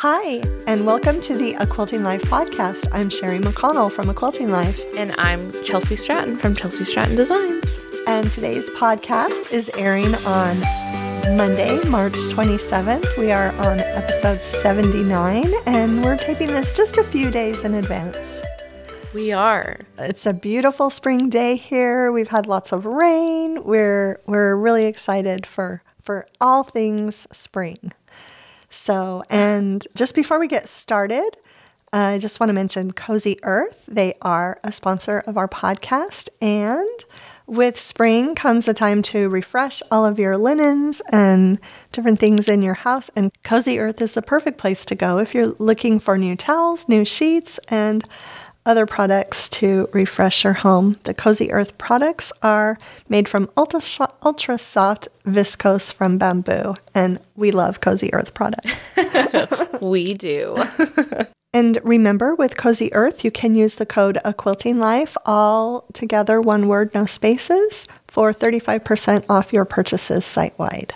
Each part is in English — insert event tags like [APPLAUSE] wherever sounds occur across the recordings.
Hi, and welcome to the A Quilting Life podcast. I'm Sherri McConnell from A Quilting Life. And I'm Chelsi Stratton from Chelsi Stratton Designs. And today's podcast is airing on Monday, March 27th. We are on episode 79, and we're taping this just a few days in advance. We are. It's a beautiful spring day here. We've had lots of rain. We're we're really excited for for all things spring. So, and just before we get started, I just want to mention Cozy Earth. They are a sponsor of our podcast. And with spring comes the time to refresh all of your linens and different things in your house. And Cozy Earth is the perfect place to go if you're looking for new towels, new sheets, and other products to refresh your home. The Cozy Earth products are made from ultra, ultra soft viscose from bamboo, and we love Cozy Earth products. [LAUGHS] we do. [LAUGHS] and remember, with Cozy Earth, you can use the code A Quilting Life, all together, one word, no spaces, for 35% off your purchases site wide.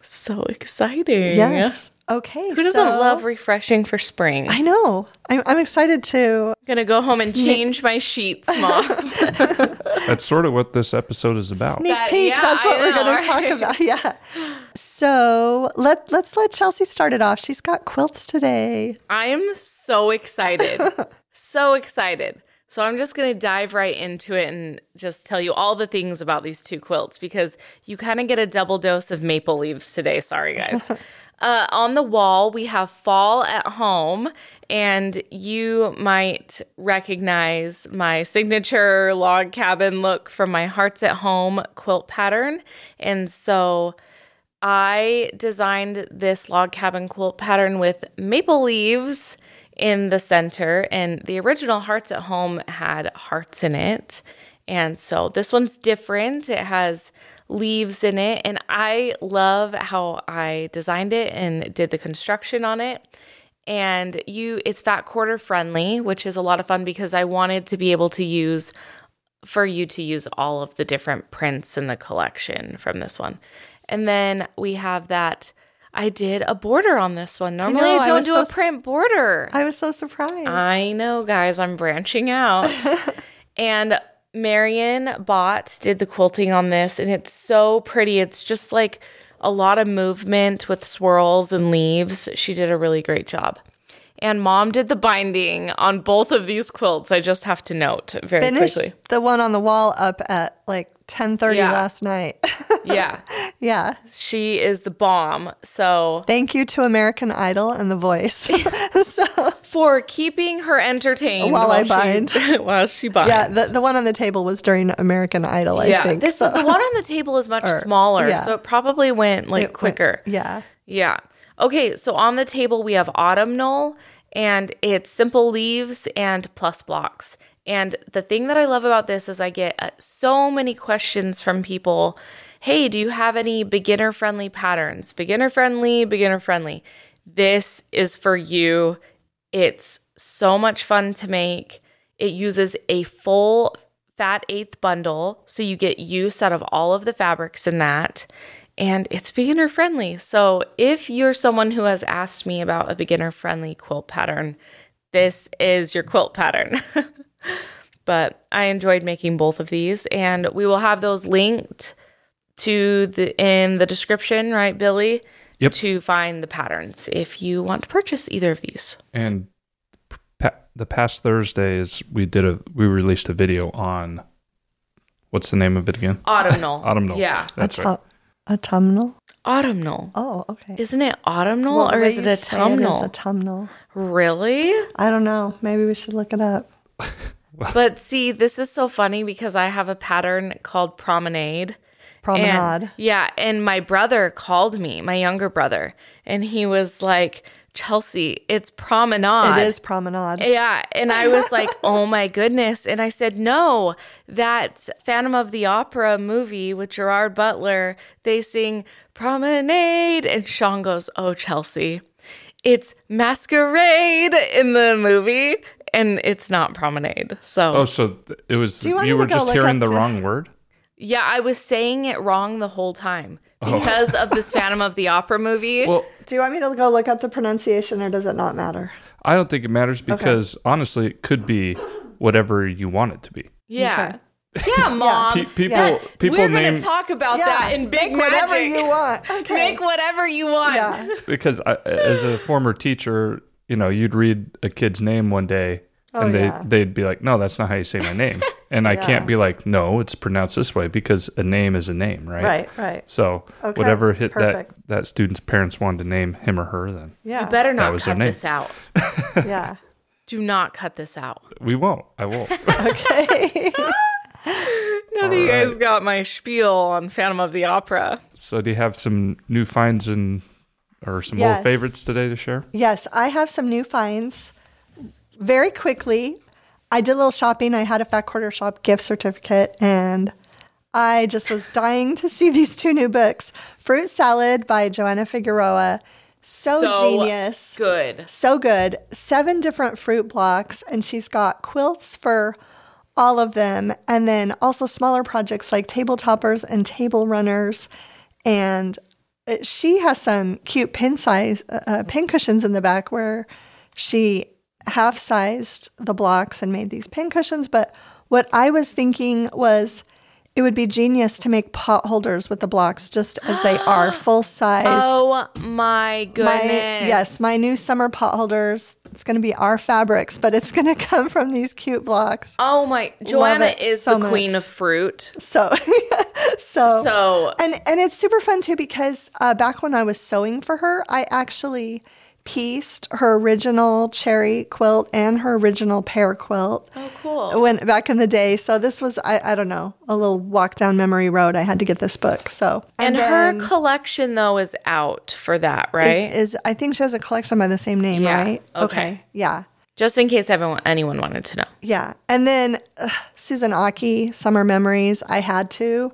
So exciting. Yes. Okay. Who doesn't so, love refreshing for spring? I know. I'm, I'm excited to. I'm gonna go home and sneak. change my sheets, mom. [LAUGHS] that's sort of what this episode is about. Sneak that, peek. Yeah, that's what I we're know, gonna right? talk about. Yeah. So let let's let Chelsi start it off. She's got quilts today. I am so excited. [LAUGHS] so excited. So I'm just going to dive right into it and just tell you all the things about these two quilts because you kind of get a double dose of maple leaves today. Sorry, guys. [LAUGHS] Uh, on the wall, we have Fall at Home, and you might recognize my signature log cabin look from my Hearts at Home quilt pattern. And so I designed this log cabin quilt pattern with maple leaves in the center, and the original Hearts at Home had hearts in it. And so this one's different. It has leaves in it. And I love how I designed it and did the construction on it. And you it's fat quarter friendly, which is a lot of fun because I wanted to be able to use for you to use all of the different prints in the collection from this one. And then we have that I did a border on this one. Normally I, know, I don't I do so a print border. I was so surprised. I know, guys, I'm branching out. [LAUGHS] and Marion Bott did the quilting on this, and it's so pretty. It's just like a lot of movement with swirls and leaves. She did a really great job. And mom did the binding on both of these quilts. I just have to note very Finished quickly. The one on the wall up at like 10:30 yeah. last night. [LAUGHS] yeah. Yeah. She is the bomb. So Thank you to American Idol and The Voice. [LAUGHS] [LAUGHS] so for keeping her entertained while, while I bind. She, [LAUGHS] while she binds. Yeah, the, the one on the table was during American Idol, I yeah, think. This so. the one on the table is much or, smaller, yeah. so it probably went like it quicker. Went, yeah. Yeah. Okay, so on the table we have autumnal and it's simple leaves and plus blocks. And the thing that I love about this is I get uh, so many questions from people Hey, do you have any beginner friendly patterns? Beginner friendly, beginner friendly. This is for you. It's so much fun to make. It uses a full fat eighth bundle, so you get use out of all of the fabrics in that. And it's beginner friendly. So if you're someone who has asked me about a beginner friendly quilt pattern, this is your quilt pattern. [LAUGHS] but I enjoyed making both of these, and we will have those linked to the in the description, right, Billy? Yep. To find the patterns if you want to purchase either of these. And pa- the past Thursdays, we did a we released a video on what's the name of it again? Autumnal. [LAUGHS] autumnal. Yeah. That's right. Autumnal. Autumnal. Oh, okay. Isn't it autumnal well, or is it autumnal? It is autumnal. Really? I don't know. Maybe we should look it up. [LAUGHS] but see, this is so funny because I have a pattern called promenade. Promenade. And, yeah, and my brother called me, my younger brother, and he was like, Chelsi, it's promenade. It is promenade. Yeah. And I was like, [LAUGHS] oh my goodness. And I said, no, that Phantom of the Opera movie with Gerard Butler, they sing promenade. And Sean goes, oh, Chelsi, it's masquerade in the movie. And it's not promenade. So, oh, so it was, you, you were just hearing the wrong word? Yeah, I was saying it wrong the whole time oh. because of this [LAUGHS] Phantom of the Opera movie. Well, Do you want me to go look up the pronunciation or does it not matter? I don't think it matters because honestly, it could be whatever you want it to be. yeah. [LAUGHS] Yeah, mom. Pe- people, Yeah. people We're name going to talk about that in Big make whatever you want. [LAUGHS] Okay. Make whatever you want. yeah. because I, as a former teacher, you know, you'd read a kid's name one day, Oh, and they yeah. they'd be like, "No, that's not how you say my name," and I can't be like, "No, it's pronounced this way," because a name is a name, right? Right, right. So Okay, whatever hit perfect. that that student's parents wanted to name him or her, then Yeah. You better not was their cut name. this out. [LAUGHS] yeah. Do not cut this out. we won't. I won't. [LAUGHS] Okay. [LAUGHS] None of you guys got my spiel on Phantom of the Opera. so do you have some new finds and or some Yes. old favorites today to share? yes, I have some new finds. Very quickly, I did a little shopping. I had a Fat Quarter Shop gift certificate and I just was dying to see these two new books. Fruit Salad by Joanna Figueroa. So, So genius. Good. So good. Seven different fruit blocks, and she's got quilts for all of them, and then also smaller projects like table toppers and table runners. And uh, she has some cute pin size uh, uh, pin cushions in the back where she half sized the blocks and made these pin cushions. But what I was thinking was it would be genius to make pot holders with the blocks just as they [GASPS] are, full size Oh my goodness. my yes, my new summer pot holders. It's going to be our fabrics, but it's going [LAUGHS] to come from these cute blocks. Oh my. Joanna is so the queen of fruit. So, [LAUGHS] so, So and and it's super fun too because uh, back when I was sewing for her, I actually pieced her original cherry quilt and her original pear quilt. Oh, cool. When back in the day, so this was I, I don't know a little walk down memory road. I had to get this book. So And, then- her collection though is out for that, right? is, is I think she has a collection by the same name, Yeah, right? okay. Yeah. Just in case everyone anyone wanted to know. Yeah. And then uh, Susan Ache, Summer Memories. I had to.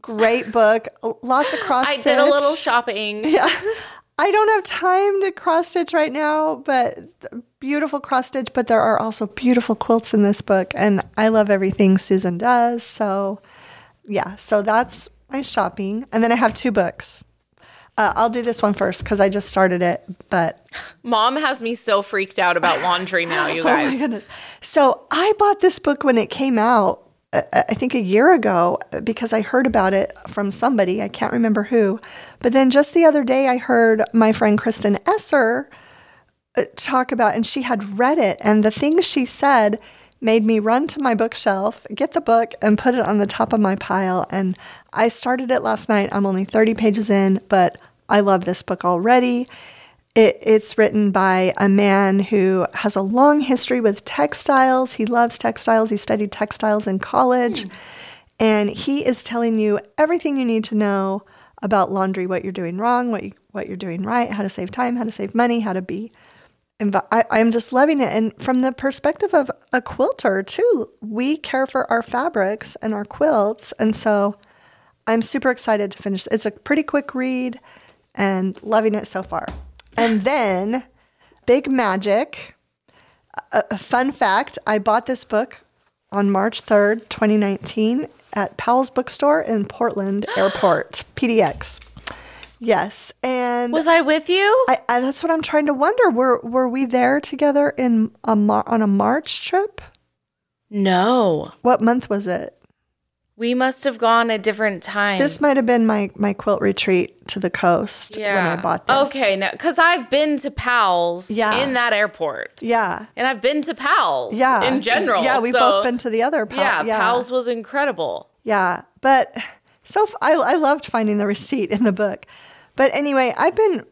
Great book. Lots of cross [LAUGHS] I did a little shopping. [LAUGHS] Yeah. I don't have time to cross stitch right now, but beautiful cross stitch. But there are also beautiful quilts in this book. And I love everything Susan does. So, yeah. So that's my shopping. And then I have two books. Uh, I'll do this one first because I just started it. But [LAUGHS] Mom has me so freaked out about laundry now, you guys. [LAUGHS] Oh my goodness. So I bought this book when it came out, I think a year ago, because I heard about it from somebody. I can't remember who. But then just the other day, I heard my friend Kristen Esser uh, talk about, and she had read it. And the things she said made me run to my bookshelf, get the book, and put it on the top of my pile. And I started it last night. I'm only 30 pages in, but I love this book already. It, it's written by a man who has a long history with textiles. He loves textiles. He studied textiles in college. Hmm. And he is telling you everything you need to know about laundry, what you're doing wrong, what, you, what you're doing right, how to save time, how to save money, how to be. inv- I, I'm just loving it. And from the perspective of a quilter, too, we care for our fabrics and our quilts. And so I'm super excited to finish. It's a pretty quick read and loving it so far. And then Big Magic. A, a fun fact I bought this book on March 3rd, 2019, at Powell's Bookstore in Portland [GASPS] Airport, PDX. Yes. And Was I with you? I, I, that's what I'm trying to wonder. Were, were we there together in a Mar- on a March trip? no. What month was it? We must have gone a different time. This might have been my, my quilt retreat to the coast when I bought this. Okay, no, because I've been to Powell's Yeah. in that airport. Yeah. And I've been to Powell's Yeah. in general. Yeah, we've so- both been to the other Pal- yeah, yeah. Powell's was incredible. Yeah, but so f- I, I loved finding the receipt in the book. But anyway, I've been,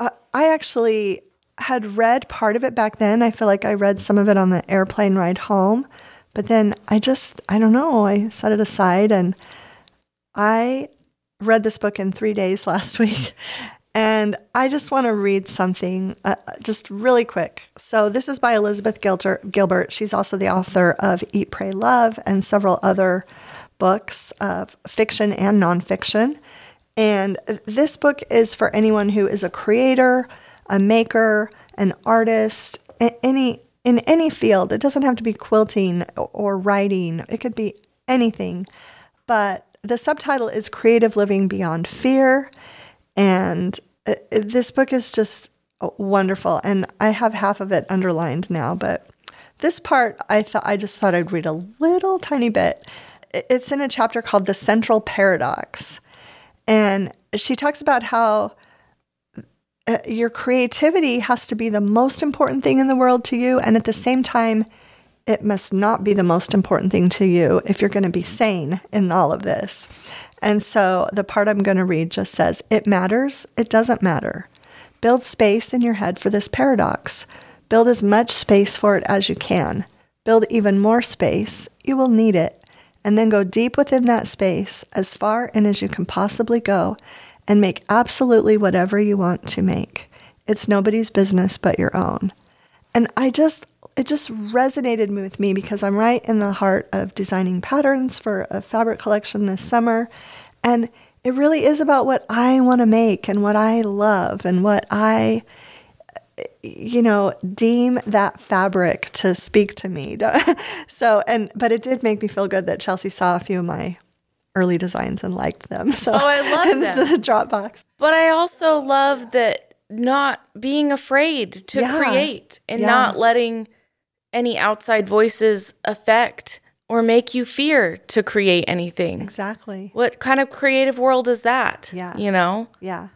uh, I actually had read part of it back then. I feel like I read some of it on the airplane ride home. But then I just, I don't know, I set it aside and I read this book in three days [LAUGHS] last week. And I just want to read something uh, just really quick. So, this is by Elizabeth Gilbert. She's also the author of Eat, Pray, Love and several other books of fiction and nonfiction. And this book is for anyone who is a creator, a maker, an artist, any in any field. It doesn't have to be quilting or writing. It could be anything. but the subtitle is Creative Living Beyond Fear. And uh, this book is just wonderful. And I have half of it underlined now, but this part I thought I just thought I'd read a little tiny bit. It's in a chapter called The Central Paradox. And she talks about how uh, your creativity has to be the most important thing in the world to you. And at the same time, it must not be the most important thing to you if you're going to be sane in all of this. And so the part I'm going to read just says, It matters, it doesn't matter. Build space in your head for this paradox. Build as much space for it as you can. Build even more space, you will need it. And then go deep within that space, as far in as you can possibly go, and make absolutely whatever you want to make. It's nobody's business but your own. And I just it just resonated with me because I'm right in the heart of designing patterns for a fabric collection this summer. And it really is about what I want to make and what I love and what I, you know, deem that fabric to speak to me. [LAUGHS] so, and, but it did make me feel good that Chelsi saw a few of my early designs and liked them. [LAUGHS] So, oh, I love [LAUGHS] them. The Dropbox. But I also love that not being afraid to yeah. create and yeah. not letting any outside voices affect or make you fear to create anything. Exactly. What kind of creative world is that? Yeah. You know? Yeah.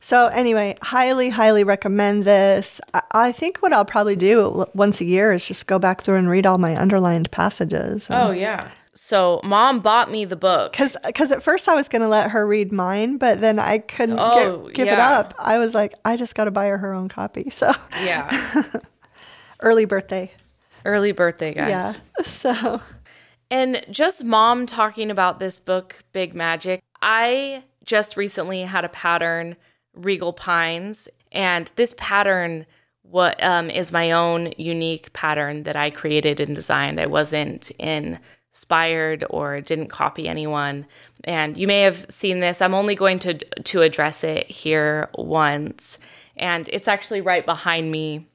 So, anyway, highly, highly recommend this. I, think what I'll probably do once a year is just go back through and read all my underlined passages. oh, yeah. So, mom bought me the book. Because because at first I was going to let her read mine, but then I couldn't oh, get, give yeah. it up. I was like, I just got to buy her her own copy. [LAUGHS] So, yeah. [LAUGHS] Early birthday. Early birthday, guys. Yeah. [LAUGHS] So. And just mom talking about this book, Big Magic. I just recently had a pattern, Regal Pines, and this pattern what um, is my own unique pattern that I created and designed. I wasn't inspired or didn't copy anyone. And you may have seen this. I'm only going to to address it here once, and it's actually right behind me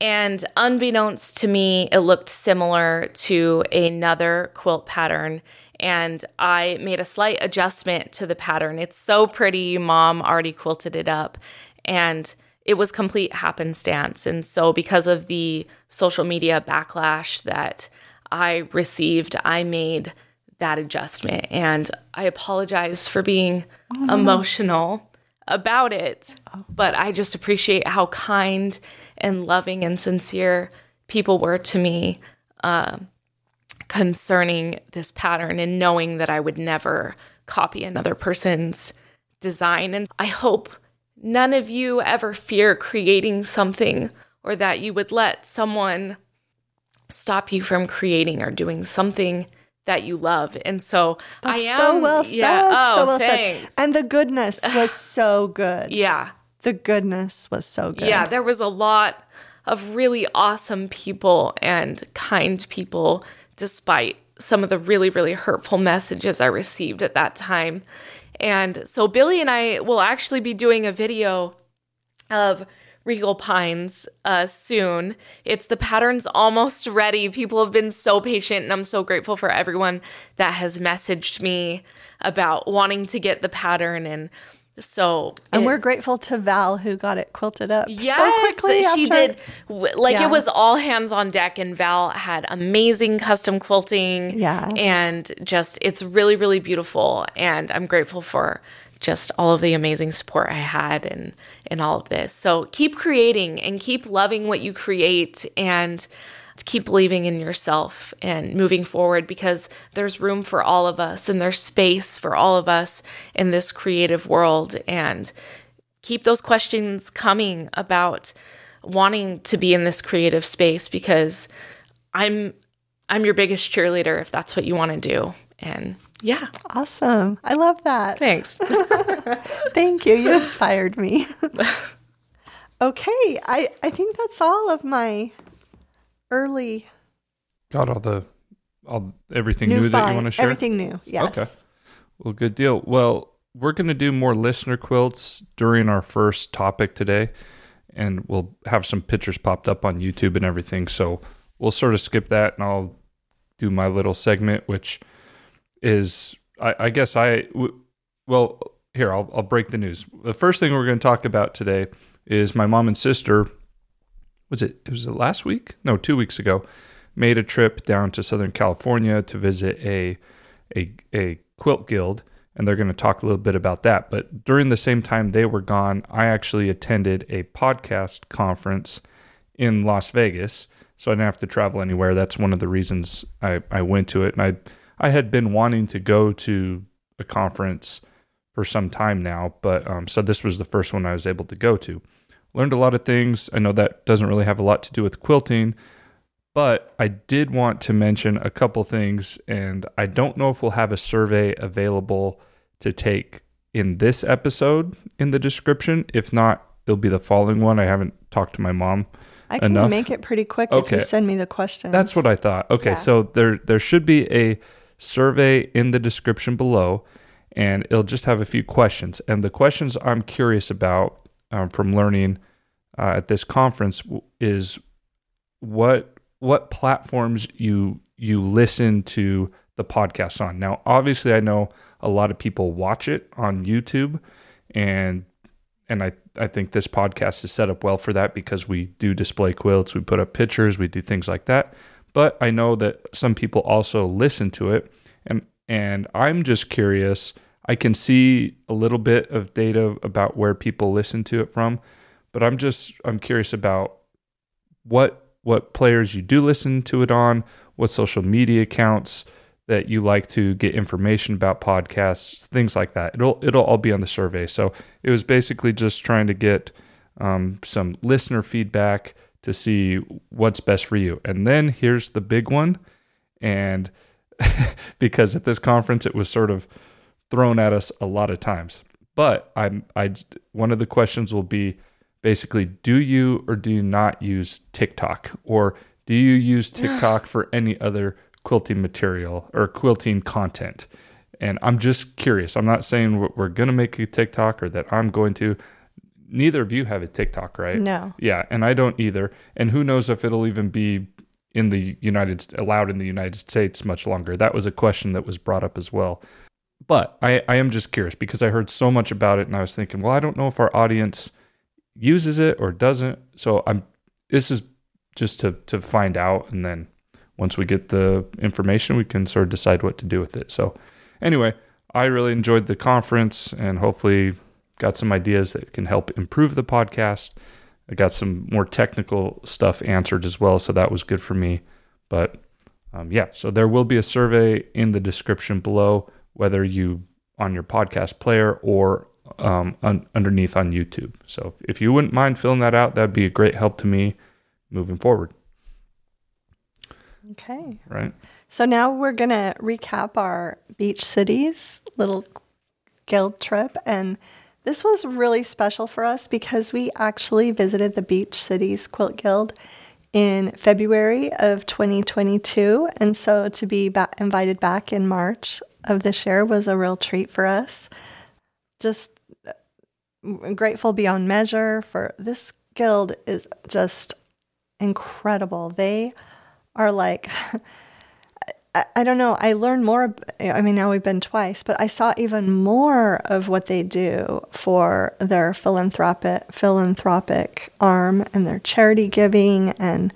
and unbeknownst to me, it looked similar to another quilt pattern. And I made a slight adjustment to the pattern. It's so pretty. Mom already quilted it up. And it was complete happenstance. And so, because of the social media backlash that I received, I made that adjustment. And I apologize for being oh, emotional about it, but I just appreciate how kind and loving and sincere people were to me uh, concerning this pattern and knowing that I would never copy another person's design. And I hope none of you ever fear creating something or that you would let someone stop you from creating or doing something that you love. And so That's I am so well yeah. Oh, so well thanks. said. And the goodness [SIGHS] was so good. Yeah. The goodness was so good. Yeah, there was a lot of really awesome people and kind people despite some of the really really hurtful messages I received at that time. And so Billy and I will actually be doing a video of Regal Pines uh, soon. It's the pattern's almost ready. People have been so patient, and I'm so grateful for everyone that has messaged me about wanting to get the pattern. And so, and we're grateful to Val who got it quilted up yes, so quickly. She did. Like yeah. it was all hands on deck, and Val had amazing custom quilting. Yeah, and just it's really really beautiful, and I'm grateful for just all of the amazing support I had and in all of this. So keep creating and keep loving what you create and keep believing in yourself and moving forward because there's room for all of us and there's space for all of us in this creative world and keep those questions coming about wanting to be in this creative space because I'm I'm your biggest cheerleader if that's what you want to do. And yeah. Awesome. I love that. Thanks. [LAUGHS] Thank you. You inspired me. [LAUGHS] okay. I, I think that's all of my early. Got all the, all everything new, new that you want to share? Everything new. Yes. Okay. Well, good deal. Well, we're going to do more listener quilts during our first topic today, and we'll have some pictures popped up on YouTube and everything. So we'll sort of skip that, and I'll do my little segment, which is I, I guess I, w- well, here, I'll, I'll break the news. The first thing we're going to talk about today is my mom and sister. Was it, was it last week? No, two weeks ago, made a trip down to Southern California to visit a, a, a quilt guild. And they're going to talk a little bit about that. But during the same time they were gone, I actually attended a podcast conference in Las Vegas. So I didn't have to travel anywhere. That's one of the reasons I, I went to it. And I, I had been wanting to go to a conference for some time now, but um, so this was the first one I was able to go to. Learned a lot of things. I know that doesn't really have a lot to do with quilting, but I did want to mention a couple things, and I don't know if we'll have a survey available to take in this episode in the description. If not, it'll be the following one. I haven't talked to my mom. I can enough. make it pretty quick if Okay. you send me the questions. That's what I thought. Okay, Yeah. so there there should be a survey in the description below, and it'll just have a few questions. And the questions I'm curious about um, from learning uh, at this conference is what what platforms you you listen to the podcast on. Now, obviously, I know a lot of people watch it on YouTube, and and I, I think this podcast is set up well for that because we do display quilts, we put up pictures, we do things like that. But I know that some people also listen to it, and and I'm just curious. I can see a little bit of data about where people listen to it from, but I'm just I'm curious about what what players you do listen to it on, what social media accounts that you like to get information about podcasts, things like that. It'll it'll all be on the survey. So it was basically just trying to get um, some listener feedback to see what's best for you. And then here's the big one, and [LAUGHS] because at this conference it was sort of thrown at us a lot of times. But I'm I one of the questions will be basically do you or do you not use TikTok or do you use [SIGHS] TikTok for any other quilting material or quilting content? And I'm just curious. I'm not saying we're- we're going to make a TikTok or that I'm going to. Neither of you have a TikTok, right? No. Yeah, and I don't either. And who knows if it'll even be in the United allowed in the United States much longer. That was a question that was brought up as well. But I, I am just curious because I heard so much about it and I was thinking, well, I don't know if our audience uses it or doesn't. So I'm this is just to to find out and then once we get the information we can sort of decide what to do with it. So anyway, I really enjoyed the conference and hopefully got some ideas that can help improve the podcast. I got some more technical stuff answered as well, so that was good for me. But um, yeah, so there will be a survey in the description below, whether you on your podcast player or um, un- underneath on YouTube. So if, if you wouldn't mind filling that out, that'd be a great help to me moving forward. Okay. Right? So now we're going to recap our beach cities little guild trip. And this was really special for us because we actually visited the Beach Cities Quilt Guild in February of 2022. And so to be ba- invited back in March of this year was a real treat for us. Just uh, grateful beyond measure for this guild is just incredible. They are like [LAUGHS] I, I don't know. I learned more. I mean, now we've been twice, but I saw even more of what they do for their philanthropic philanthropic arm and their charity giving, and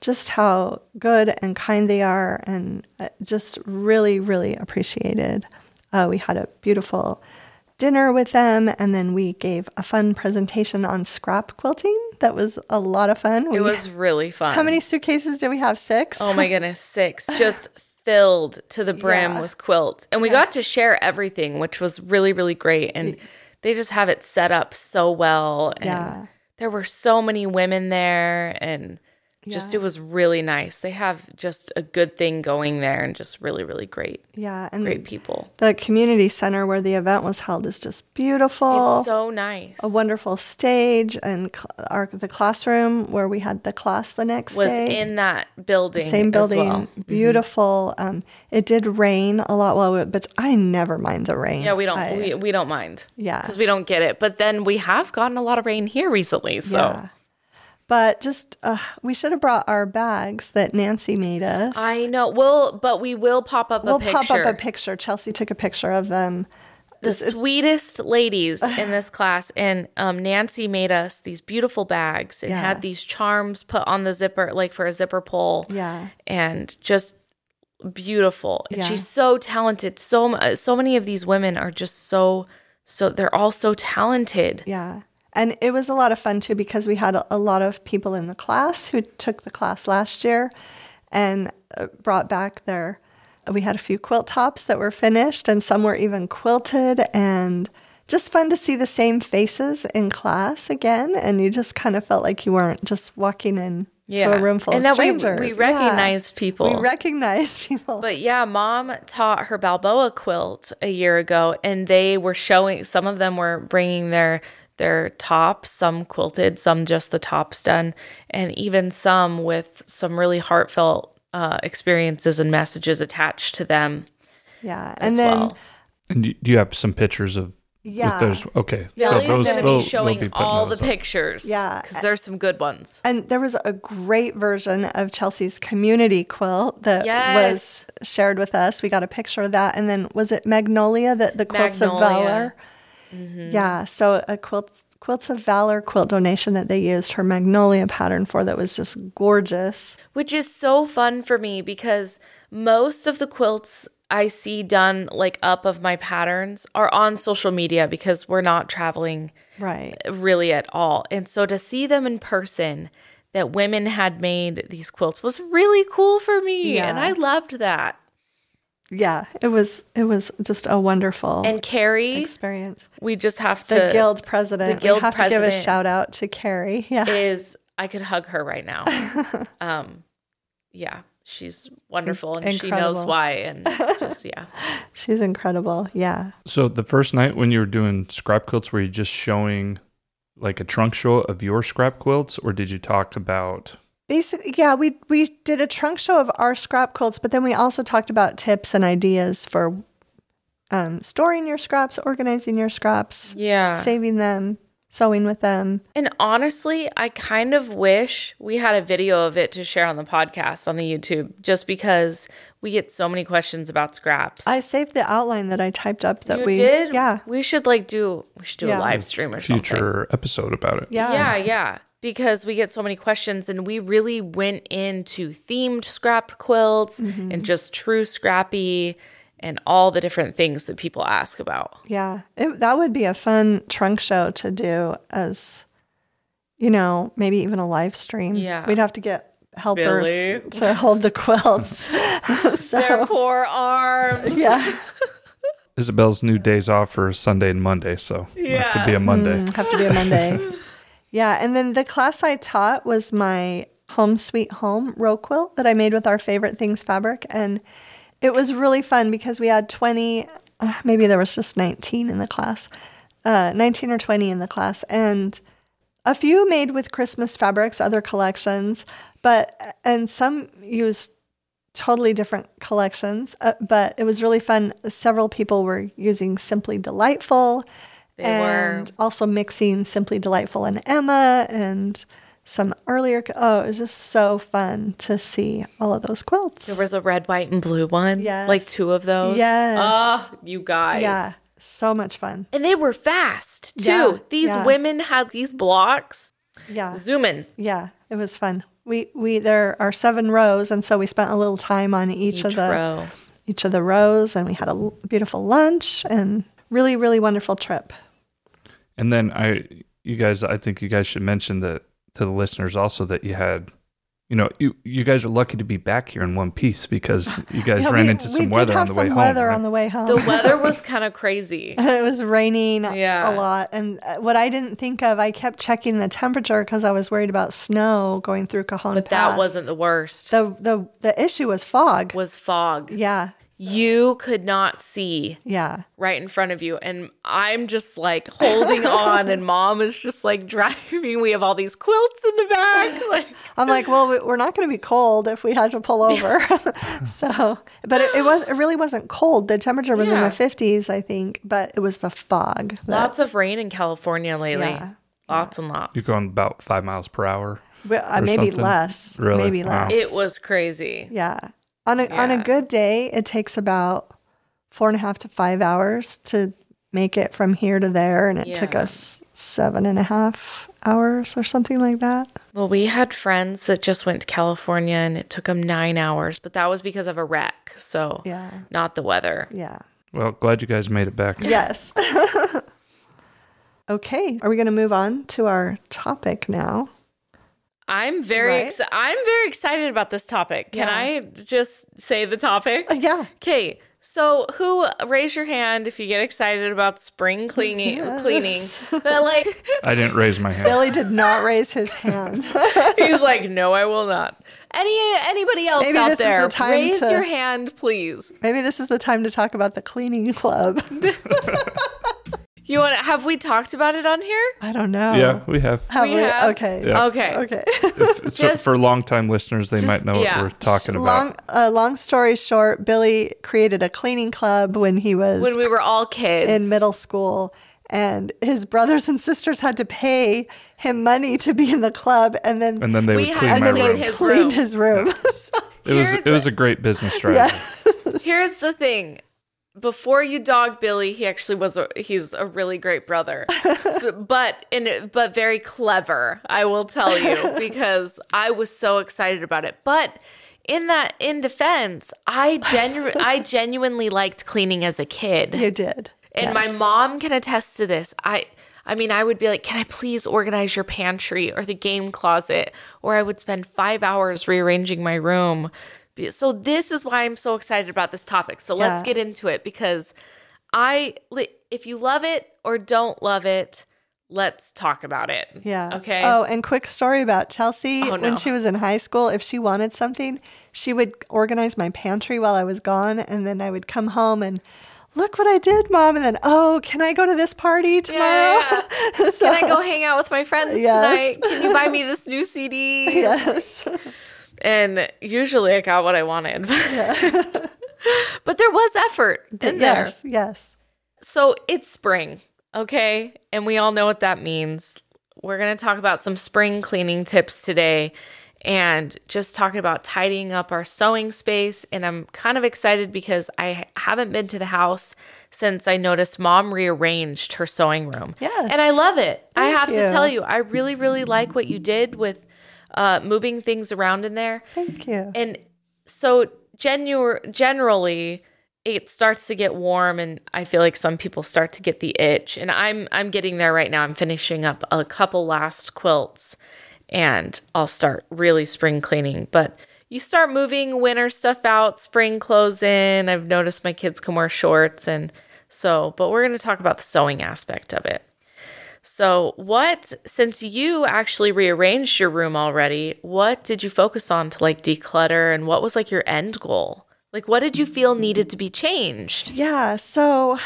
just how good and kind they are, and uh, just really, really appreciated. Uh, we had a beautiful dinner with them, and then we gave a fun presentation on scrap quilting. That was a lot of fun. We- It was really fun. How many suitcases did we have? Six. Oh my goodness, six. [LAUGHS] Just filled to the brim Yeah. with quilts. And we got to share everything, which was really, really great. And they just have it set up so well. And Yeah. there were so many women there and just it was really nice. They have just a good thing going there and just really, really great, Yeah, and great people. the community center where the event was held is just beautiful. It's so nice. a wonderful stage and cl- our the classroom where we had the class the next was day. in that building. same as building, well. Mm-hmm. beautiful. Um, it did rain a lot, well, but I never mind the rain. Yeah, we don't I- we, we don't mind. Yeah. Because we don't get it. But then we have gotten a lot of rain here recently. So Yeah. But just, uh, we should have brought our bags that Nancy made us. I know. We'll, but we will pop up we'll a picture. pop up a picture. Chelsi took a picture of them. the sweetest ladies [SIGHS] in this class and um, nancy made us these beautiful bags and Yeah. had these charms put on the zipper like for a zipper pull Yeah. and just beautiful and Yeah. she's so talented so so many of these women are just so so they're all so talented Yeah. And it was a lot of fun too because we had a, a lot of people in the class who took the class last year and uh, brought back their. We had a few quilt tops that were finished and some were even quilted and just fun to see the same faces in class again. And you just kind of felt like you weren't just walking in to a room full and of that we, strangers. we Yeah. recognized people We recognized people. But yeah, mom taught her Balboa quilt a year ago, and they were showing. Some of them were bringing their their tops, some quilted, some just the tops done, and even some with some really heartfelt uh, experiences and messages attached to them yeah. as And then, well. And do do you have some pictures of Yeah. with those? Okay, Billy's going to be showing putting all the up. pictures. Yeah. because there's some good ones. And there was a great version of Chelsi's community quilt that Yes. was shared with us. We got a picture of that. And then was it Magnolia, that the Quilts of Magnolia. Valor? Yeah. So a quilt Quilts of Valor quilt donation that they used her Magnolia pattern for that was just gorgeous. which is so fun for me because most of the quilts I see done like up of my patterns are on social media because we're not traveling Right. really at all. And so to see them in person that women had made these quilts was really cool for me and I loved that. Yeah. It was it was just a wonderful And Carrie, experience. we just have The to guild president. guild we have to give a shout out to Carrie. [LAUGHS] Yeah. is I could hug her right now. [LAUGHS] um yeah, she's wonderful and she knows why and [LAUGHS] just yeah. She's incredible. Yeah. So the first night when you were doing scrap quilts, were you just showing like a trunk show of your scrap quilts, or did you talk about? Basically, yeah, we we did a trunk show of our scrap quilts, but then we also talked about tips and ideas for um, storing your scraps, organizing your scraps, Yeah. saving them, sewing with them. And honestly, I kind of wish we had a video of it to share on the podcast on the YouTube just because we get so many questions about scraps. I saved the outline that I typed up that you we did? Yeah, We should like do we should do Yeah. a live stream or something. Future episode about it. yeah, Yeah, yeah. Because we get so many questions and we really went into themed scrap quilts Mm-hmm. and just true scrappy and all the different things that people ask about. yeah. It, that would be a fun trunk show to do as, you know, maybe even a live stream. Yeah. we'd have to get helpers Billy. to hold the quilts. [LAUGHS] [LAUGHS] so Their poor arms. yeah. Isabel's new days off for Sunday and Monday, so it'll have to be a Monday. Mm, have to be a Monday. [LAUGHS] yeah, and then the class I taught was my Home Sweet Home row quilt that I made with our favorite things fabric, and it was really fun because we had twenty, uh, maybe there was just nineteen in the class, uh, nineteen or twenty in the class, and a few made with Christmas fabrics, other collections, but and some used totally different collections. Uh, but it was really fun. Several people were using Simply Delightful, They and were. also mixing Simply Delightful and Emma and some earlier. Oh, it was just so fun to see all of those quilts. There was a red, white, and blue one. Yeah. Like two of those. Yes. Oh, you guys. yeah, so much fun. And they were fast too. Yeah, These yeah. women had these blocks. Yeah, Zooming. yeah, it was fun. We we there are seven rows, and so we spent a little time on each, Each of the row. each of the rows, and we had a beautiful lunch and really really wonderful trip. And then I, you guys, I think you guys should mention that to the listeners also that you had, you know, you you guys are lucky to be back here in one piece because [LAUGHS] you guys Yeah, ran we- into we some did weather on the some way home. weather right? on the way home. The weather [LAUGHS] was kind of crazy. it was raining Yeah. a lot. And uh, what I didn't think of, I kept checking the temperature because I was worried about snow going through Cajon But Pass. that wasn't the worst. the the the issue was fog. was fog. yeah, You could not see yeah, right in front of you. And I'm just like holding [LAUGHS] on, and mom is just like driving. We have all these quilts in the back. [LAUGHS] Like, I'm like, well, we- we're not going to be cold if we had to pull over. [LAUGHS] so, but it, it was it really wasn't cold. The temperature was in the 50s, I think, but it was the fog. that- lots of rain in California lately. Yeah. Lots and lots. You're going about five miles per hour. Well, uh, maybe something? less. Really? Maybe Wow. less. It was crazy. Yeah. On a on a good day, it takes about four and a half to five hours to make it from here to there, and it took us seven and a half hours or something like that. Well, we had friends that just went to California and it took them nine hours, but that was because of a wreck. So, Yeah. not the weather. Yeah. Well, glad you guys made it back. [LAUGHS] Yes. [LAUGHS] okay. Are we going to move on to our topic now? I'm very Right? exci- I'm very excited about this topic. Can Yeah. I just say the topic? Uh, yeah. Okay. So, who raise your hand if you get excited about spring cleaning Yes. cleaning? [LAUGHS] But like I didn't raise my hand. Billy did not raise his hand. [LAUGHS] he's like, "No, I will not." Any anybody else Maybe out there, the time raise to- your hand, please. Maybe this is the time to talk about the cleaning club. [LAUGHS] You want to have we talked about it on here? I don't know. Yeah, we have. Have We we? have? Okay. Yeah. Okay. Okay. If it's Just- for longtime listeners, they might know yeah. what we're talking about. long, uh, long story short, Billy created a cleaning club when he was When we were all kids. in middle school, and his brothers and sisters had to pay him money to be in the club, and then and then they We would clean and my then clean they room. his cleaned room. his room. So- [LAUGHS] It was Here's it was a great business [LAUGHS] yeah. strategy. Here's the thing. Before you dog Billy, he actually was a he's a really great brother. [LAUGHS] So- but in but very clever, I will tell you, [LAUGHS] because I was so excited about it. But in that in defense, I genu- I [LAUGHS] genuinely liked cleaning as a kid. You did. And my mom can attest to this. I I mean, I would be like, "Can I please organize your pantry or the game closet?" Or I would spend 5 hours rearranging my room. So this is why I'm so excited about this topic. So let's get into it because I if you love it or don't love it, let's talk about it. Yeah. Okay. Oh, and quick story about Chelsi. Oh, no. When she was in high school, if she wanted something, she would organize my pantry while I was gone. And then I would come home and look what I did, mom. And then, oh, can I go to this party tomorrow? Yeah, So- [LAUGHS] Can I go hang out with my friends Yes. tonight? Can you buy me this new CD? [LAUGHS] Yes. And usually I got what I wanted. [LAUGHS] but there was effort in there. yes. Yes. So it's spring, okay? And we all know what that means. We're going to talk about some spring cleaning tips today and just talking about tidying up our sewing space. And I'm kind of excited because I haven't been to the house since I noticed mom rearranged her sewing room. Yes. And I love it. I have you. to tell you, I really, really like what you did with uh, moving things around in there. Thank you. And so genu- generally it starts to get warm and I feel like some people start to get the itch and I'm I'm getting there right now. I'm finishing up a couple last quilts and I'll start really spring cleaning. But you start moving winter stuff out, spring clothes in. I've noticed my kids can wear shorts and so, but we're going to talk about the sewing aspect of it. So, what, since you actually rearranged your room already, what did you focus on to like declutter and what was like your end goal? Like, what did you feel needed to be changed? Yeah. So,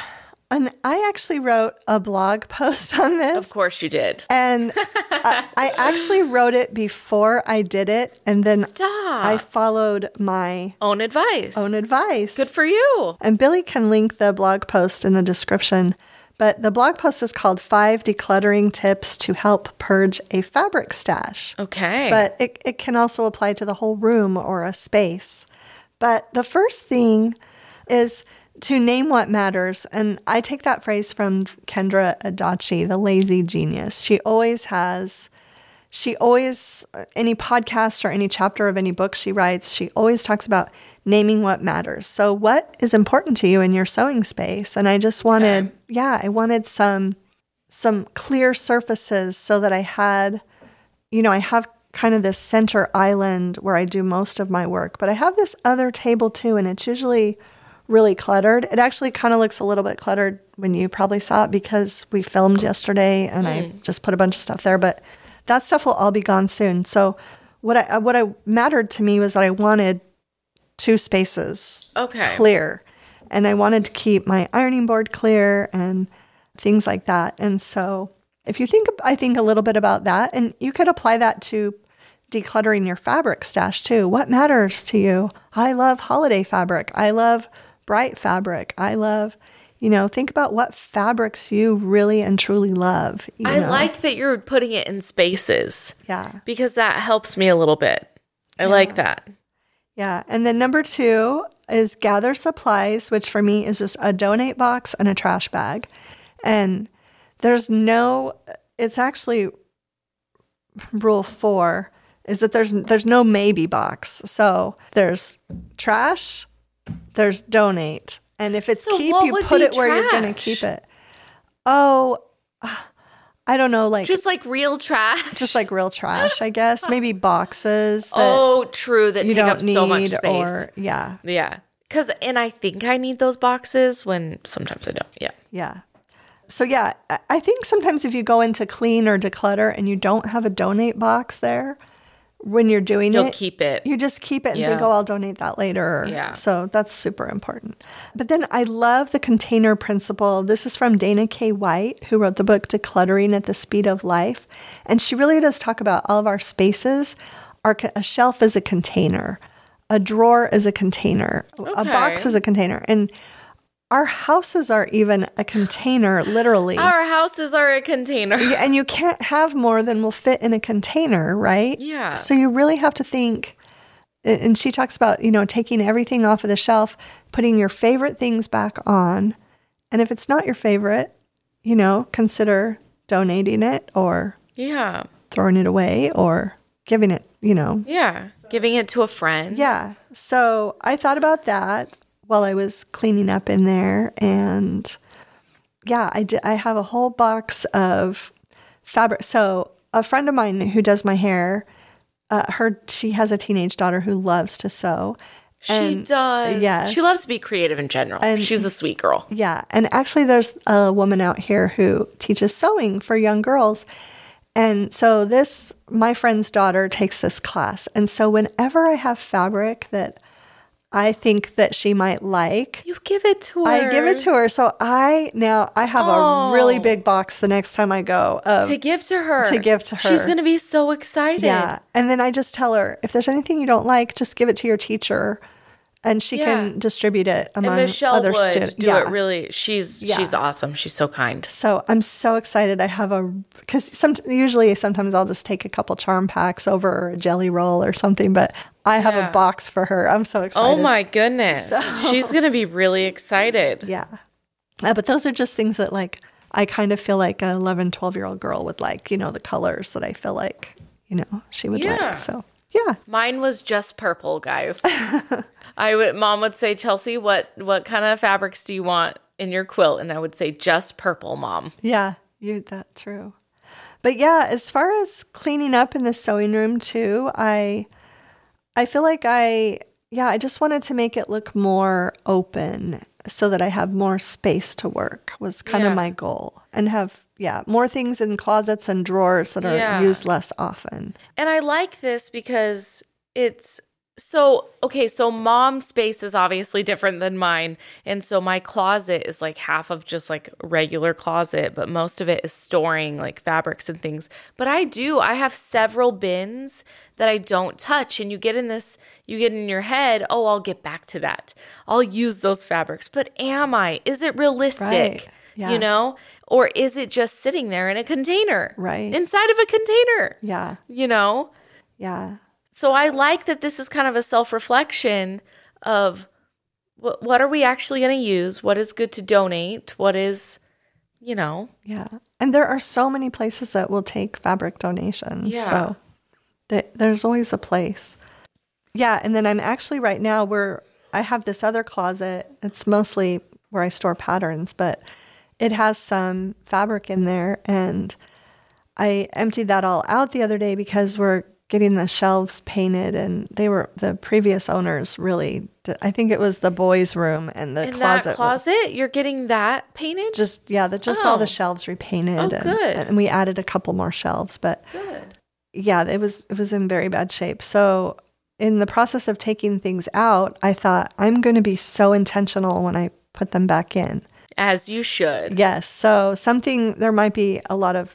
and I actually wrote a blog [LAUGHS] post on this. Of course, you did. And I, I actually wrote it before I did it. And then Stop. I followed my Own advice. own advice. Good for you. And Billy can link the blog post in the description. But the blog post is called Five Decluttering Tips to Help Purge a Fabric Stash. Okay. But it, it can also apply to the whole room or a space. But the first thing is to name what matters. And I take that phrase from Kendra Adachi, the lazy genius. She always has, she always, any podcast or any chapter of any book she writes, she always talks about naming what matters. So, what is important to you in your sewing space? And I just wanted, yeah, I wanted some some clear surfaces so that I had, you know, I have kind of this center island where I do most of my work, but I have this other table too, and it's usually really cluttered. It actually kind of looks a little bit cluttered when you probably saw it because we filmed yesterday and I mm. just put a bunch of stuff there, but that stuff will all be gone soon. So what I what I mattered to me was that I wanted two spaces okay. clear. And I wanted to keep my ironing board clear and things like that. And so, if you think, I think a little bit about that, and you could apply that to decluttering your fabric stash too. What matters to you? I love holiday fabric. I love bright fabric. I love, You know, think about what fabrics you really and truly love. you I know? like that you're putting it in spaces Yeah. because that helps me a little bit. I like that. Yeah. And then number two is gather supplies, which for me is just a donate box and a trash bag. And there's no, it's actually rule four is that there's there's no maybe box. So there's trash, there's donate. And if it's So keep, you put it where you're going to keep it. Oh, I don't know, like Just like real trash. just like real trash, I guess. [LAUGHS] Maybe boxes that oh, true. That you take don't up so much space. or yeah, yeah. Because, and I think I need those boxes when sometimes I don't. Yeah. Yeah. So yeah, I think sometimes if you go into clean or declutter and you don't have a donate box there when you're doing You'll it, keep it. you just keep it and Yeah. think, oh, I'll donate that later. Yeah. So that's super important. But then I love the container principle. This is from Dana K. White, who wrote the book Decluttering at the Speed of Life. And she really does talk about all of our spaces. Our, a shelf is a container, a drawer is a container, a box is a container. And our houses are even a container, literally. Our houses are a container. And you can't have more than will fit in a container, right? Yeah. So you really have to think. And she talks about, you know, taking everything off of the shelf, putting your favorite things back on. And if it's not your favorite, you know, consider donating it or Yeah. throwing it away or giving it, you know. Yeah. Giving it to a friend. Yeah. So I thought about that while I was cleaning up in there. And yeah, I did. I have a whole box of fabric. So a friend of mine who does my hair, uh, her she has a teenage daughter who loves to sew. She does. yes. She loves to be creative in general. And- She's a sweet girl. Yeah. And actually, there's a woman out here who teaches sewing for young girls. And so, this, my friend's daughter takes this class. And so, whenever I have fabric that I think that she might like, You give it to her. I give it to her. So, I now I have a really oh. big box the next time I go of to give to her. to give to her. She's going to be so excited. yeah. And then I just tell her if there's anything you don't like, just give it to your teacher and she Yeah. can distribute it And among Michelle other students. do it really. She's Yeah. she's awesome. She's so kind. So I'm so excited. I have a because some usually sometimes I'll just take a couple charm packs over a jelly roll or something, but I have Yeah. a box for her. I'm so excited. Oh my goodness. She's going to be really excited. [LAUGHS] Yeah. Uh, but those are just things that like I kind of feel like an 11, 12 year old girl would like, you know, the colors that I feel like, you know, she would Yeah. like. So yeah. Mine was just purple, guys. [LAUGHS] I would mom would say, "Chelsi, what what kind of fabrics do you want in your quilt?" And I would say, "Just purple, mom." Yeah, you that true. But yeah, as far as cleaning up in the sewing room too, I I feel like I yeah, I just wanted to make it look more open so that I have more space to work was kind Yeah. of my goal. And have yeah, more things in closets and drawers that are Yeah. used less often. And I like this because it's so okay. So mom's space is obviously different than mine, and so my closet is like half of just like regular closet, but most of it is storing like fabrics and things. But I do. I have several bins that I don't touch, and you get in this. You get in your head. Oh, I'll get back to that. I'll use those fabrics. But am I? Is it realistic? Right. Yeah. You know, or is it just sitting there in a container? Right. Inside of a container. Yeah. You know. Yeah. So I like that this is kind of a self reflection of what, what are we actually going to use? What is good to donate? What is, you know, Yeah. And there are so many places that will take fabric donations. Yeah. So th- there's always a place. Yeah. And then I'm actually right now where I have this other closet. It's mostly where I store patterns, but it has some fabric in there. And I emptied that all out the other day because we're getting the shelves painted and they were the previous owners really did, I think it was the boys room and the in closet that was- closet, you're getting that painted? just yeah, the, just all Oh. the shelves repainted. Oh, and, good. and we added a couple more shelves, but good. yeah, it was it was in very bad shape. So in the process of taking things out, I thought I'm going to be so intentional when I put them back in. As you should. Yes. So something there might be a lot of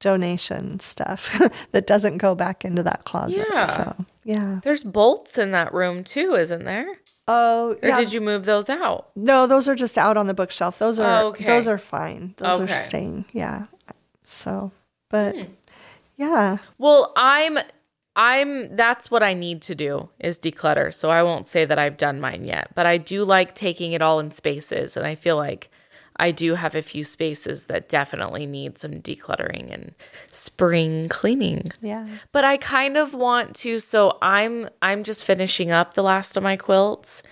donation stuff [LAUGHS] that doesn't go back into that closet. Yeah. So yeah. There's bolts in that room too, isn't there? Oh Or yeah. did you move those out? No, those are just out on the bookshelf. Those are Oh, okay. those are fine. Those Okay. are staying. Yeah. So, but Hmm. yeah. Well, I'm I'm that's what I need to do is declutter. So I won't say that I've done mine yet, but I do like taking it all in spaces and I feel like I do have a few spaces that definitely need some decluttering and spring cleaning. Yeah. But I kind of want to so I'm I'm just finishing up the last of my quilts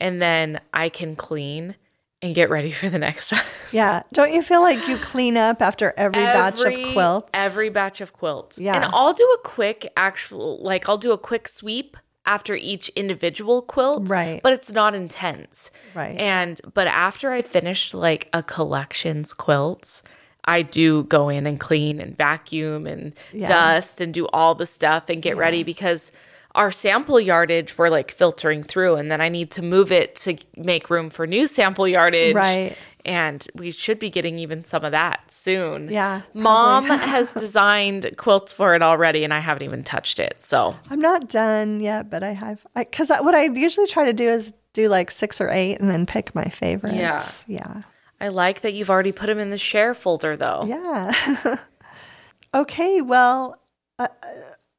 and then I can clean and get ready for the next one. [LAUGHS] Yeah. Don't you feel like you clean up after every, batch of quilts? Every batch of quilts. Yeah. And I'll do a quick actual like I'll do a quick sweep after each individual quilt. Right. But it's not intense. Right. And but after I finished like a collections quilts, I do go in and clean and vacuum and Yeah. dust and do all the stuff and get ready because our sample yardage we're like filtering through and then I need to move it to make room for new sample yardage. Right. And we should be getting even some of that soon. Yeah, Mom [LAUGHS] has designed quilts for it already and I haven't even touched it. So I'm not done yet, but I have because what I usually try to do is do like six or eight and then pick my favorites. Yeah. Yeah. I like that you've already put them in the share folder though. Yeah. [LAUGHS] okay. Well, uh,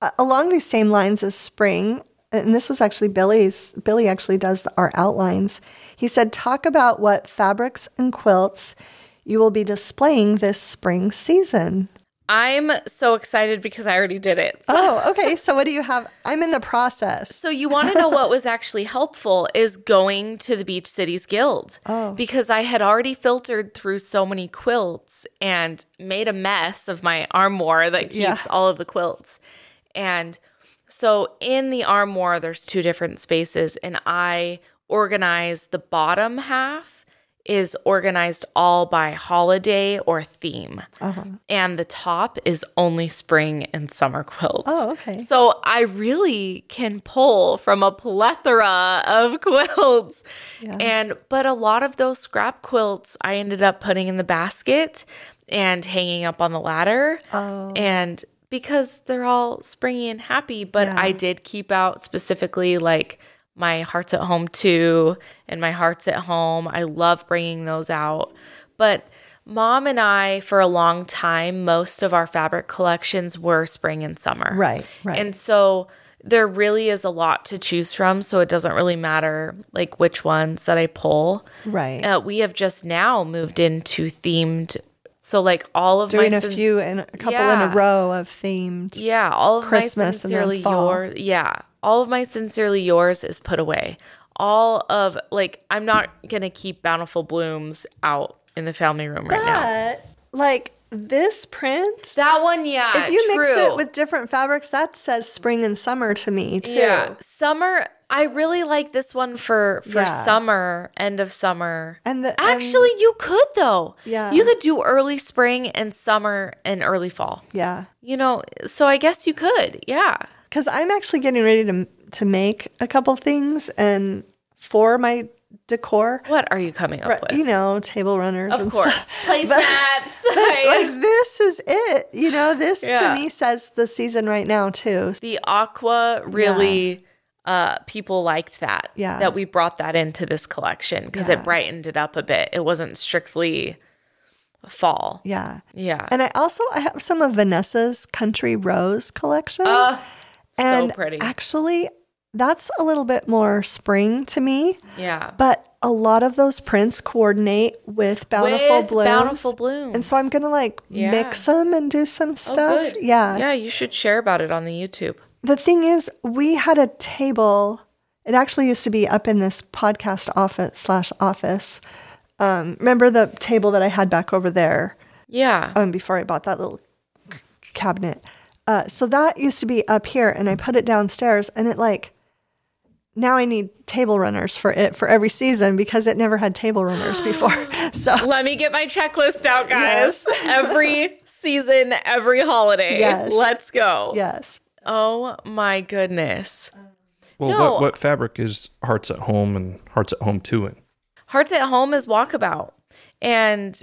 uh, along these same lines as spring, and this was actually Billy's, Billy actually does our outlines. He said, talk about what fabrics and quilts you will be displaying this spring season. I'm so excited because I already did it. [LAUGHS] Oh, okay. So, what do you have? I'm in the process. So you want to know what was actually helpful is going to the Beach Cities Guild. Oh. Because I had already filtered through so many quilts and made a mess of my armoire that keeps Yeah. all of the quilts. And so in the armoire there's two different spaces and I organize the bottom half is organized all by holiday or theme. Uh-huh. And the top is only spring and summer quilts. Oh, okay. So I really can pull from a plethora of [LAUGHS] quilts. And but a lot of those scrap quilts I ended up putting in the basket and hanging up on the ladder. Oh. And because they're all springy and happy, but Yeah. I did keep out specifically like my Hearts at Home too and my Hearts at Home. I love bringing those out. But mom and I, for a long time, most of our fabric collections were spring and summer. Right, right. And so there really is a lot to choose from. So it doesn't really matter like which ones that I pull. Right. Uh, we have just now moved into themed. So like all of Doing my a few and a couple in a row of themed. yeah, all of Christmas my and then sincerely fall. yours. Yeah, all of my sincerely yours is put away. All of like I'm not gonna keep bountiful blooms out in the family room right now. But like this print, That one, yeah. if you mix it with different fabrics, that says spring and summer to me too. yeah, summer. I really like this one for for Yeah. summer, end of summer. And the and- Actually, you could though. Yeah. you could do early spring and summer and early fall. yeah, You know, so I guess you could. Yeah. because I'm actually getting ready to to make a couple things and for my decor. What are you coming up with? you know, table runners. Of and course. [LAUGHS] Placemats. Like this is it. You know, this Yeah. to me says the season right now too. the aqua really uh people liked that. Yeah. That we brought that into this collection because Yeah. it brightened it up a bit. It wasn't strictly fall. Yeah. Yeah. And I also I have some of Vanessa's Country Rose collection. Uh, and so pretty. actually that's a little bit more spring to me. yeah. But a lot of those prints coordinate with bountiful With blooms. Bountiful Blooms. And so I'm gonna like Yeah. mix them and do some Oh, stuff. good. Yeah. Yeah, you should share about it on the YouTube. The thing is, we had a table. It actually used to be up in this podcast office slash office. Um, remember the table that I had back over there Yeah. um, before I bought that little c- cabinet. Uh, so that used to be up here, and I put it downstairs, and it like now I need table runners for it for every season because it never had table runners before. [GASPS] [LAUGHS] So Let me get my checklist out, guys. [LAUGHS] every season, every holiday. Yes. Let's go. yes, Oh my goodness. Well, No. what, what fabric is Hearts at Home and Hearts at Home 2 in? Hearts at Home is Walkabout. And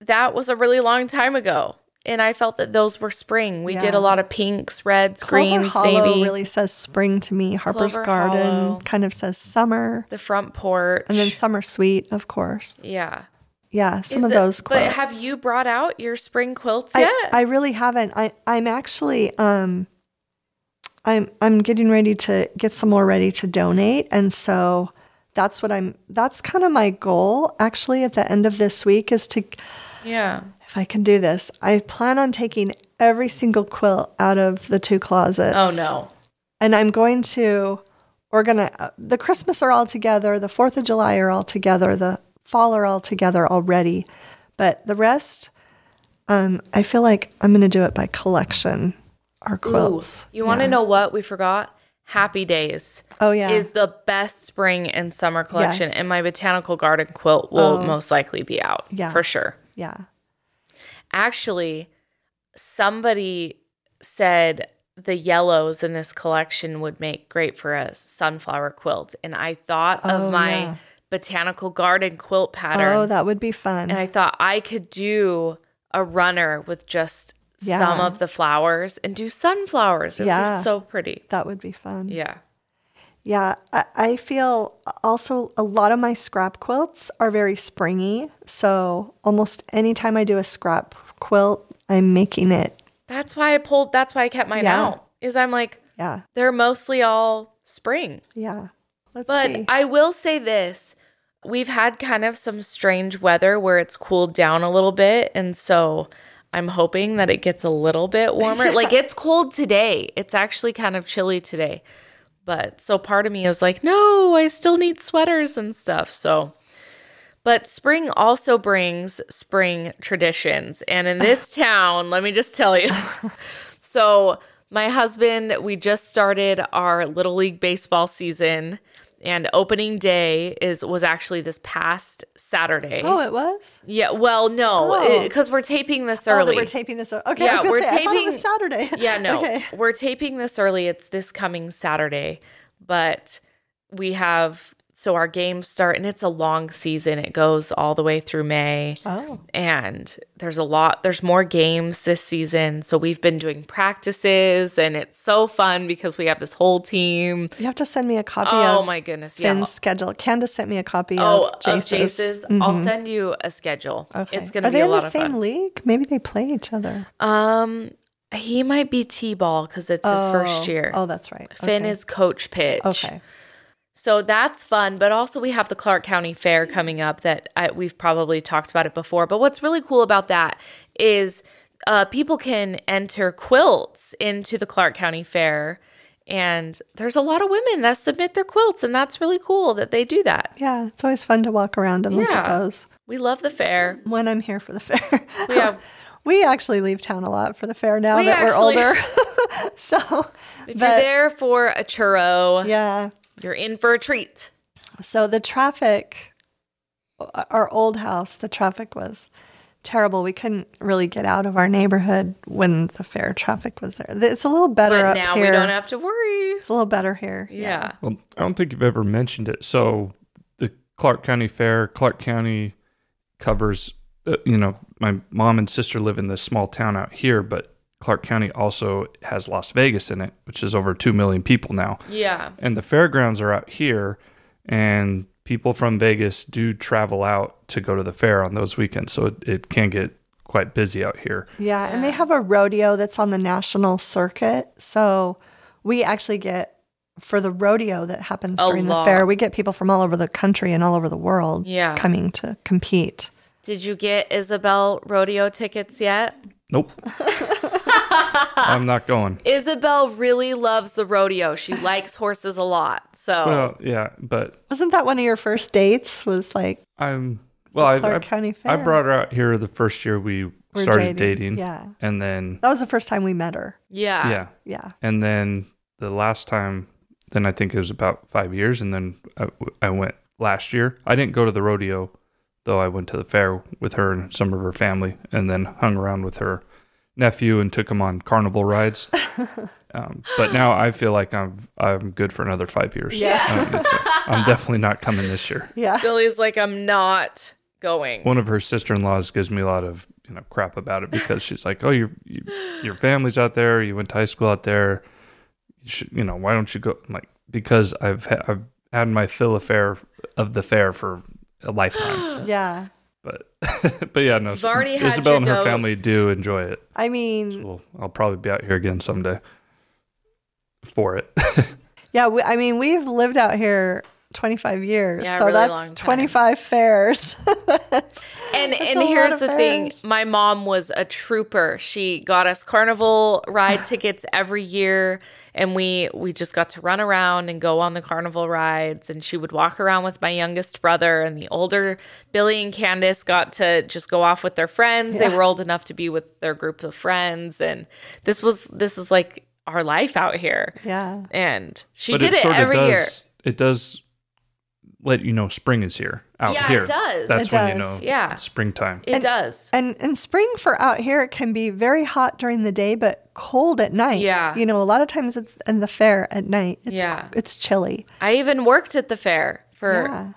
that was a really long time ago. And I felt that those were spring. We did a lot of pinks, reds, Clover greens, Hollow navy. really says spring to me. Harper's Clover Garden Hollow. kind of says summer. the front porch. And then Summer Sweet, of course. yeah. Yeah, some Is of it- those But have you brought out your spring quilts yet? I, I really haven't. I, I'm actually um I'm I'm getting ready to get some more ready to donate. And so that's what I'm that's kind of my goal actually at the end of this week is to yeah. If I can do this, I plan on taking every single quilt out of the two closets. Oh no. And I'm going to organize the Christmas are all together, the 4th of July are all together, the fall are all together already. But the rest, um, I feel like I'm going to do it by collection, our Ooh, quilts. you want to Yeah. know what we forgot? Happy Days Oh, yeah. is the best spring and summer collection, Yes. and my botanical garden quilt will Oh. most likely be out. Yeah. for sure. yeah. Actually, somebody said the yellows in this collection would make great for a sunflower quilt, and I thought Oh, of my yeah. botanical garden quilt pattern. Oh, that would be fun. And I thought I could do a runner with just some of the flowers and do sunflowers. It would Yeah. be so pretty. that would be fun. Yeah. Yeah, I, I feel also a lot of my scrap quilts are very springy. So almost anytime I do a scrap quilt, I'm making it. That's why I pulled that's why I kept mine Yeah. out. Is I'm like, Yeah, they're mostly all spring. yeah. Let's see. But see. I will say this. We've had kind of some strange weather where it's cooled down a little bit. And so I'm hoping that it gets a little bit warmer. like [LAUGHS] it's cold today. It's actually kind of chilly today. But so part of me is like, no, I still need sweaters and stuff. So, but spring also brings spring traditions. And in this [LAUGHS] town, let me just tell you. [LAUGHS] so, my husband, we just started our little league baseball season and opening day is was actually this past Saturday. oh, it was? Yeah, well, no, Oh. because we're taping this Oh, early. that we're taping this. Okay, Yeah, we're say, I it was taping- Saturday. [LAUGHS] Yeah, no. Okay. We're taping this early. It's this coming Saturday, but we have so our games start and it's a long season. It goes all the way through May. Oh, And there's a lot there's more games this season. So we've been doing practices and it's so fun because we have this whole team. you have to send me a copy Oh of my goodness. Yeah. Finn's schedule. Candace sent me a copy Oh, of of Jace's. Jace's. I'll send you a schedule. Okay. It's gonna Are be they in the same fun. league? Maybe they play each other. Um he might be T-ball because it's his first Oh. year. Oh, that's right. Finn Okay. is coach pitch. Okay. So that's fun, but also we have the Clark County Fair coming up that I, we've probably talked about it before. But what's really cool about that is uh, people can enter quilts into the Clark County Fair, and there's a lot of women that submit their quilts, and that's really cool that they do that. Yeah, it's always fun to walk around and look at those We love the fair. when I'm here for the fair. [LAUGHS] Yeah. [LAUGHS] we actually leave town a lot for the fair now We that actually- we're older. [LAUGHS] so, If but you're there for a churro, yeah. You're in for a treat. So the traffic, our old house, the traffic was terrible. We couldn't really get out of our neighborhood when the fair traffic was there. It's a little better But up now here. we don't have to worry. it's a little better here. Yeah. Well, I don't think you've ever mentioned it. So the Clark County Fair, Clark County covers, uh, you know, my mom and sister live in this small town out here, but Clark County also has Las Vegas in it, which is over 2 million people now. Yeah. And the fairgrounds are out here, and people from Vegas do travel out to go to the fair on those weekends. So it, it can get quite busy out here. Yeah, and they have a rodeo that's on the national circuit. So we actually get for the rodeo that happens A during the fair, we get people from all over the country and all over the world Yeah. coming to compete. Did you get Isabel rodeo tickets yet? Nope. [LAUGHS] [LAUGHS] I'm not going. Isabel really loves the rodeo. She likes horses a lot. So Well, yeah, but Wasn't that one of your first dates? Was like I'm well. I, Clark I, County I brought her out here the first year we We're started dating, dating. yeah. and then that was the first time we met her. yeah. yeah, Yeah. and then the last time, then I think it was about five years, and then I, I went last year. I didn't go to the rodeo, though. I went to the fair with her and some of her family, and then hung around with her nephew and took him on carnival rides. [LAUGHS] um, but now I feel like I'm I'm good for another five years. Yeah. Um, it's- I'm definitely not coming this year. Yeah. Billy's like, I'm not going. One of her sister in laws gives me a lot of you know crap about it because she's like, "Oh, your you, your family's out there. You went to high school out there. You, should, you know, why don't you go?" I'm like, because I've ha- I've had my fill of fair of the fair for a lifetime. [GASPS] Yeah. But [LAUGHS] but yeah, no. You've already Isabel your and her family do enjoy it. I mean, Well, I'll probably be out here again someday for it. [LAUGHS] yeah, we, I mean, we've lived out here 25 years. Yeah, so really that's long time. 25 fairs. [LAUGHS] And That's and here's of the thing, my mom was a trooper. She got us carnival ride [SIGHS] tickets every year and we we just got to run around and go on the carnival rides and she would walk around with my youngest brother and the older Billy and Candace got to just go off with their friends. They were old enough to be with their group of friends and this was this is like our life out here. yeah. And she but did it, sorta every year. does, It does let you know spring is here out Yeah, it here. does. That's It when you know Yeah. it's springtime. It does. And and spring for out here it can be very hot during the day, but cold at night. Yeah. You know, a lot of times in the fair at night, it's Yeah. it's chilly. I even worked at the fair for Yeah.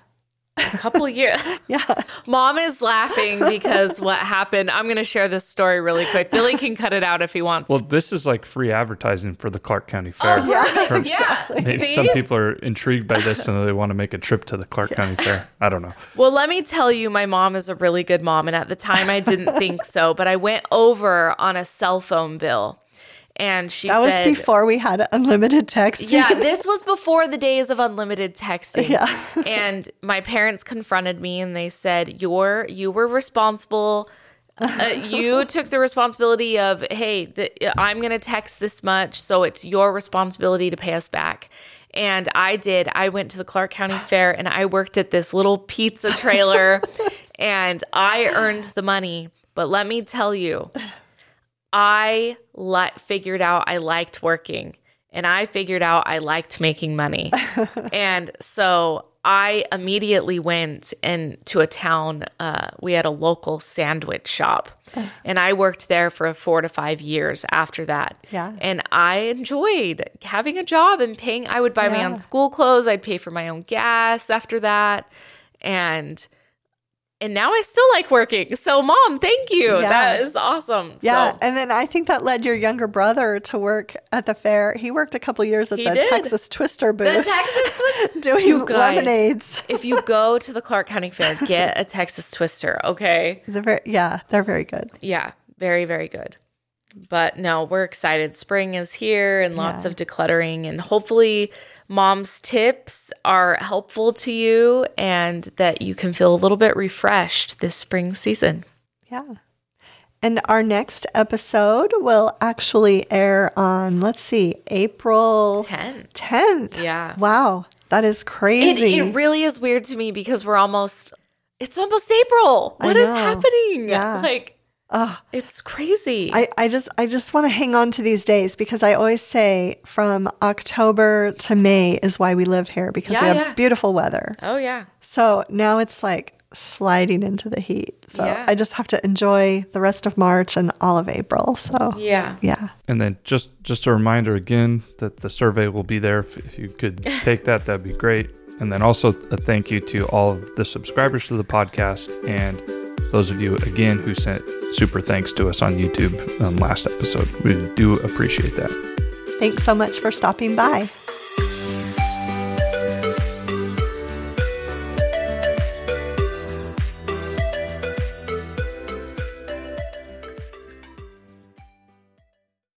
A couple [LAUGHS] years. Yeah. Mom is laughing [LAUGHS] because what happened. I'm going to share this story really quick. Billy can cut it out if he wants. Well, this is like free advertising for the Clark County Fair. Oh, yeah. [LAUGHS] Maybe See? some people are intrigued by this and they want to make a trip to the Clark County Fair. I don't know. Well, let me tell you, my mom is a really good mom. And at the time, I didn't think so. But I went over on a cell phone bill. And she That was before we had unlimited texting. Yeah, [LAUGHS] this was before the days of unlimited texting. Yeah. [LAUGHS] and my parents confronted me and they said, "You're you were responsible. Uh, you [LAUGHS] took the responsibility of, hey, the, I'm going to text this much, so it's your responsibility to pay us back." And I did. I went to the Clark County [SIGHS] Fair and I worked at this little pizza trailer and I earned the money. But let me tell you, I li- figured out I liked working and I figured out I liked making money. [LAUGHS] and so I immediately went into a town. Uh, we had a local sandwich shop, [SIGHS] and I worked there for four to five years after that. Yeah. and I enjoyed having a job and paying. I would buy my own school clothes. I'd pay for my own gas after that, and and now I still like working. So, mom, thank you. Yeah. That is awesome. Yeah, So, and then I think that led your younger brother to work at the fair. He worked a couple years at He the did. Texas Twister booth. the Texas [LAUGHS] was doing You [LAUGHS] guys. lemonades. if you go to the Clark County Fair, get a Texas Twister, okay? [LAUGHS] They're very, yeah, they're very good. Yeah, very, very good. But no, we're excited. Spring is here and lots Yeah. of decluttering, and hopefully, mom's tips are helpful to you and that you can feel a little bit refreshed this spring season. Yeah. And our next episode will actually air on, let's see, April 10. 10th. Yeah. Wow. That is crazy. it really is weird to me because we're almost, it's almost April. What is happening? Yeah. [LAUGHS] Like, Ugh. it's crazy. I, I just I just want to hang on to these days because I always say from October to May is why we live here because Yeah, we have yeah. beautiful weather. oh, yeah. So now it's like sliding into the heat. So Yeah. I just have to enjoy the rest of March and all of April. So Yeah. yeah. And then just just a reminder again that the survey will be there. If, if you could [LAUGHS] take that, that'd be great. And then also a thank you to all of the subscribers to the podcast and those of you again who sent super thanks to us on YouTube um, last episode. We do appreciate that. Thanks so much for stopping by.